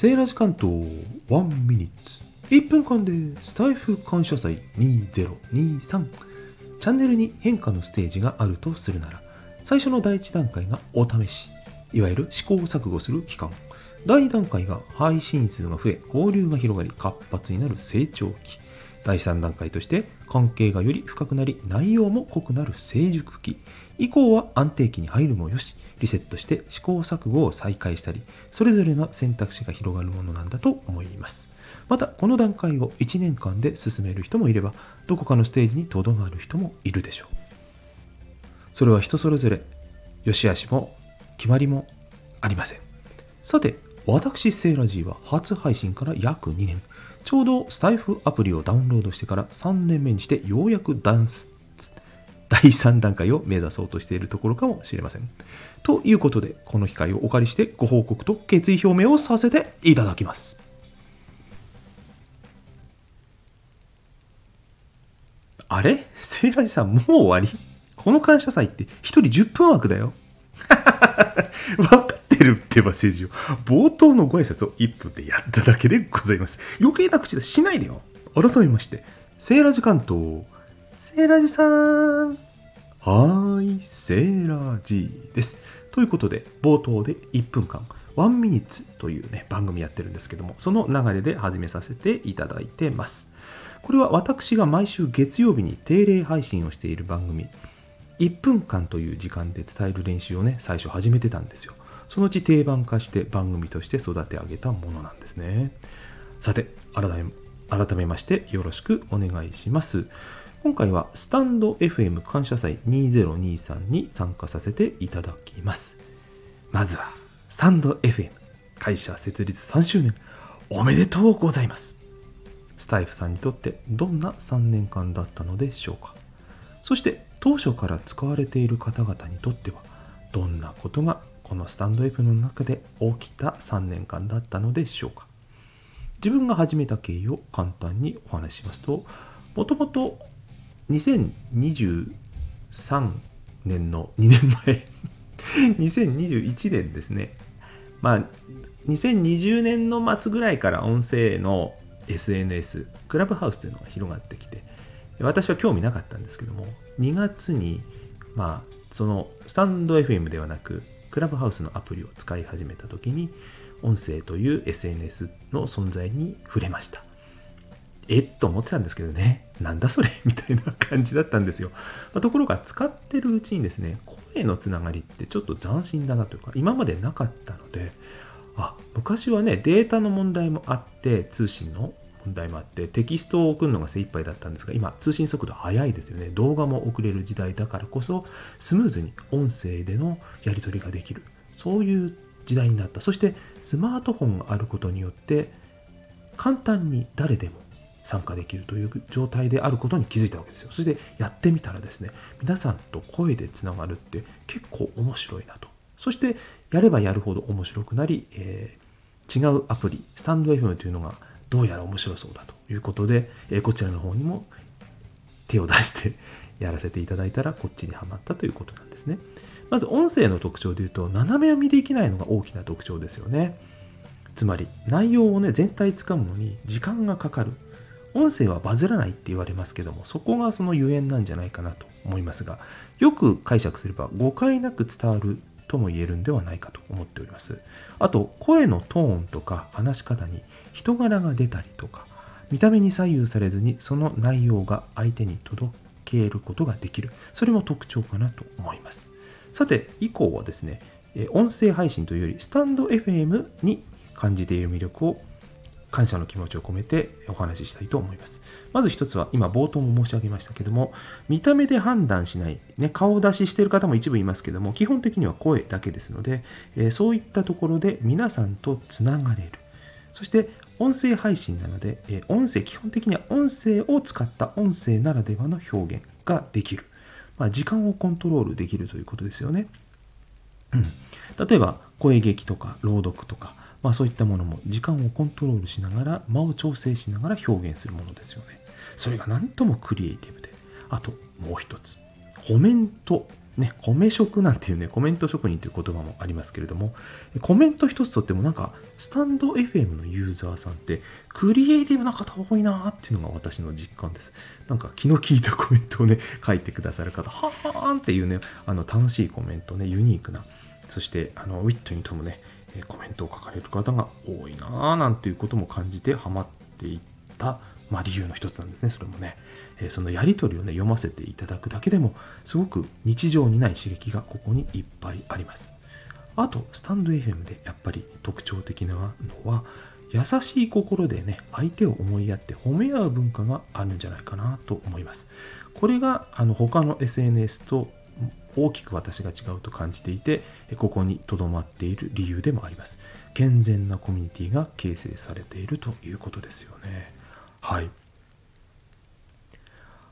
セーラジ関東1ミニッツ。1分間でスタイフ感謝祭2023チャンネルに変化のステージがあるとするなら最初の第1段階がお試し。いわゆる試行錯誤する期間。第2段階が配信数が増え交流が広がり活発になる成長期。第3段階として関係がより深くなり内容も濃くなる成熟期。以降は安定期に入るもよし。リセットして試行錯誤を再開したりそれぞれの選択肢が広がるものなんだと思います。またこの段階を1年間で進める人もいればどこかのステージにとどまる人もいるでしょう。それは人それぞれ良し悪しも決まりもありません。さて私セーラジーは初配信から約2年。ちょうどスタイフアプリをダウンロードしてから3年目にしてようやくダンス第3段階を目指そうとしているところかもしれません。ということで、この機会をお借りしてご報告と決意表明をさせていただきます。あれ？セイラジさん、もう終わり？この感謝祭って1人10分枠だよ。分かってるってば、政治を。冒頭のご挨拶を1分でやっただけでございます。余計な口出しないでよ。改めまして、セーラジ関東、セーラジさん。はーい、セーラジです。ということで、冒頭で1分間、1ミニッツというね、番組やってるんですけども、その流れで始めさせていただいてます。これは私が毎週月曜日に定例配信をしている番組、1分間という時間で伝える練習をね、最初始めてたんですよ。そのうち定番化して番組として育て上げたものなんですね。さて、改め改めましてよろしくお願いします。今回はスタンド FM 感謝祭2023に参加させていただきます。まずは、スタンド FM 会社設立3周年おめでとうございます。スタイフさんにとってどんな3年間だったのでしょうか。そして当初から使われている方々にとってはどんなことがこのスタンド F の中で起きた3年間だったのでしょうか。自分が始めた経緯を簡単にお話ししますと、もともと2023年の2年前2021年ですね。まあ、2020年の末ぐらいから音声の SNS、クラブハウスというのが広がってきて、私は興味なかったんですけども、2月に、まあ、そのスタンド FM ではなく、クラブハウスのアプリを使い始めた時に、音声という SNS の存在に触れました。えっと思ってたんですけどね、なんだそれ？みたいな感じだったんですよ。まあ、ところが使ってるうちにですね、声のつながりってちょっと斬新だなというか、今までなかったので、あ、昔はね、データの問題もあって、通信の問題もあって、テキストを送るのが精一杯だったんですが、今、通信速度速いですよね。動画も送れる時代だからこそ、スムーズに音声でのやり取りができる。そういう時代になった。そして、スマートフォンがあることによって、簡単に誰でも参加できるという状態であることに気づいたわけですよ。そしてやってみたらですね、皆さんと声でつながるって結構面白いなと。そしてやればやるほど面白くなり、えー、違うアプリ、スタンド FM というのがどうやら面白そうだということで、えー、こちらの方にも手を出して やらせていただいたらこっちにはまったということなんですね。まず音声の特徴で言うと、斜め読みできないのが大きな特徴ですよね。つまり内容をね、全体つかむのに時間がかかる。音声はバズらないって言われますけども、そこがそのゆえんなんじゃないかなと思いますが、よく解釈すれば誤解なく伝わるとも言えるんではないかと思っております。あと、声のトーンとか話し方に人柄が出たりとか、見た目に左右されずにその内容が相手に届けることができる。それも特徴かなと思います。さて、以降はですね、音声配信というより、スタンド FM に感じている魅力を感謝の気持ちを込めてお話ししたいと思います。まず一つは、今冒頭も申し上げましたけども、見た目で判断しない、ね、顔出ししている方も一部いますけども、基本的には声だけですので、えー、そういったところで皆さんとつながれる。そして、音声配信なので、えー、音声、基本的には音声を使った音声ならではの表現ができる。まあ、時間をコントロールできるということですよね。うん、例えば、声劇とか朗読とか、まあ、そういったものも時間をコントロールしながら間を調整しながら表現するものですよね。それが何ともクリエイティブで。あともう一つ。コメントね、米職なんていうね、コメント職人という言葉もありますけれども、コメント一つとってもなんか、スタンド FM のユーザーさんって、クリエイティブな方多いなっていうのが私の実感です。なんか気の利いたコメントをね、書いてくださる方、はーーんっていうね、あの楽しいコメントね、ユニークな、そしてあのウィットに富むね、コメントを書かれる方が多いなぁなんていうことも感じてハマっていった、まあ、理由の一つなんですね、それもね。えそのやり取りをね、読ませていただくだけでも、すごく日常にない刺激がここにいっぱいあります。あと、スタンド FM でやっぱり特徴的なのは、優しい心でね、相手を思いやって褒め合う文化があるんじゃないかなと思います。これがあの他の SNS と大きく私が違うと感じていて、ここに留まっている理由でもあります。健全なコミュニティが形成されているということですよね。はい。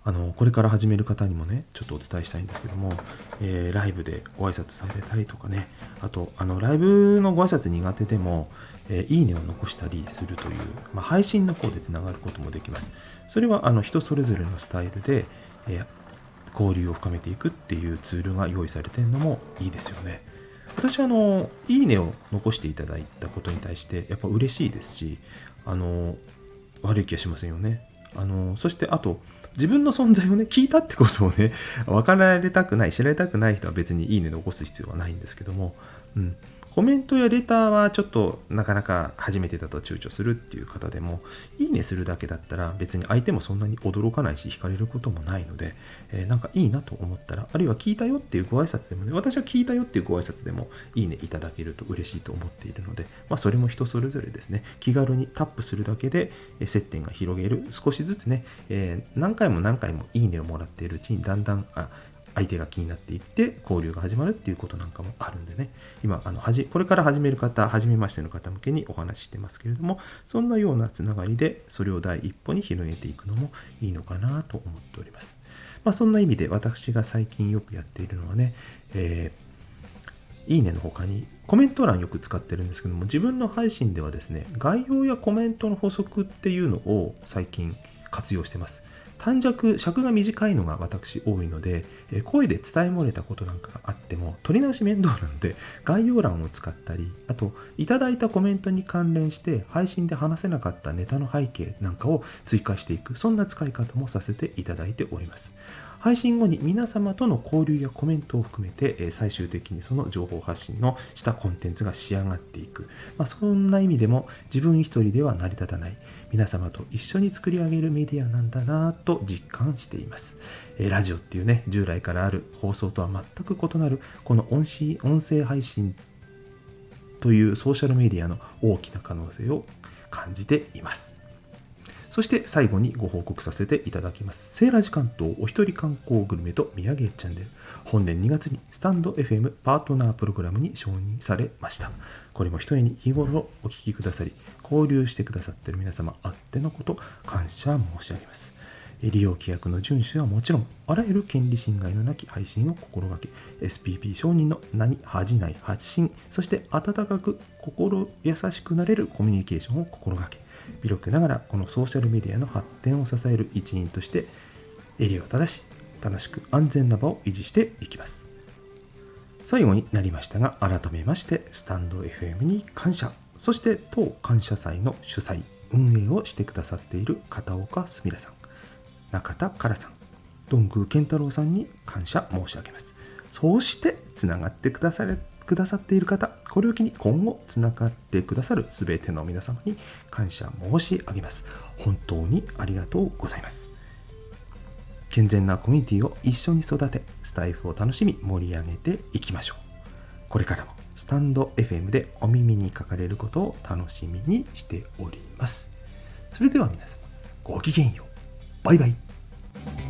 あのこれから始める方にもねちょっとお伝えしたいんですけども、えー、ライブでご挨拶されたりとかねあとあのライブのご挨拶苦手でも、えー、いいねを残したりするという、まあ、配信の方でつながることもできますそれはあの人それぞれのスタイルで、えー、交流を深めていくっていうツールが用意されてるのもいいですよね私はあのいいねを残していただいたことに対してやっぱ嬉しいですしあの悪い気はしませんよねあのそしてあと自分の存在をね、聞いたってことをね、分かられたくない、知られたくない人は別にいいね残す必要はないんですけども、うん。コメントやレターはちょっとなかなか初めてだと躊躇するっていう方でも、いいねするだけだったら別に相手もそんなに驚かないし惹かれることもないので、えー、なんかいいなと思ったら、あるいは聞いたよっていうご挨拶でもね、私は聞いたよっていうご挨拶でもいいねいただけると嬉しいと思っているので、まあそれも人それぞれですね、気軽にタップするだけで接点が広げる、少しずつね、えー、何回も何回もいいねをもらっているうちにだんだん、あ相手が気になっていって交流が始まるっていうことなんかもあるんでね。今あのはじこれから始める方初めましての方向けにお話ししてますけれどもそんなようなつながりでそれを第一歩に広げていくのもいいのかなと思っております、まあ、そんな意味で私が最近よくやっているのはね、えー、いいねの他にコメント欄よく使ってるんですけども自分の配信ではですね概要やコメントの補足っていうのを最近活用してます。短尺、尺が短いのが私多いので、声で伝え漏れたことなんかがあっても、取り直し面倒なので、概要欄を使ったり、あと、いただいたコメントに関連して、配信で話せなかったネタの背景なんかを追加していく、そんな使い方もさせていただいております。配信後に皆様との交流やコメントを含めて、最終的にその情報発信のしたコンテンツが仕上がっていく。まあ、そんな意味でも自分一人では成り立たない。皆様と一緒に作り上げるメディアなんだなぁと実感しています。えラジオっていうね、従来からある放送とは全く異なる、この音音声配信というソーシャルメディアの大きな可能性を感じています。そして最後にご報告させていただきます。セーラジ関東お一人観光グルメと土産チャンネル。本年2月にスタンド FM パートナープログラムに承認されました。これも一重に日頃お聞きくださり、交流してくださっている皆様あってのこと、感謝申し上げます。利用規約の遵守はもちろん、あらゆる権利侵害のなき配信を心がけ、SPP 承認の名に恥じない発信、そして温かく心優しくなれるコミュニケーションを心がけ、微力ながらこのソーシャルメディアの発展を支える一員として襟を正し楽しく安全な場を維持していきます。最後になりましたが改めましてスタンド FM に感謝。そして当感謝祭の主催運営をしてくださっている片岡すみれさん中田からさんどんぐー健太郎さんに感謝申し上げます。そうしてつながってくだされくださっている方、これを機に今後つながってくださる全ての皆様に感謝申し上げます。本当にありがとうございます。健全なコミュニティを一緒に育て、スタイフを楽しみ盛り上げていきましょう。これからもスタンド FM でお耳にかかれることを楽しみにしております。それでは皆様、ごきげんよう。バイバイ。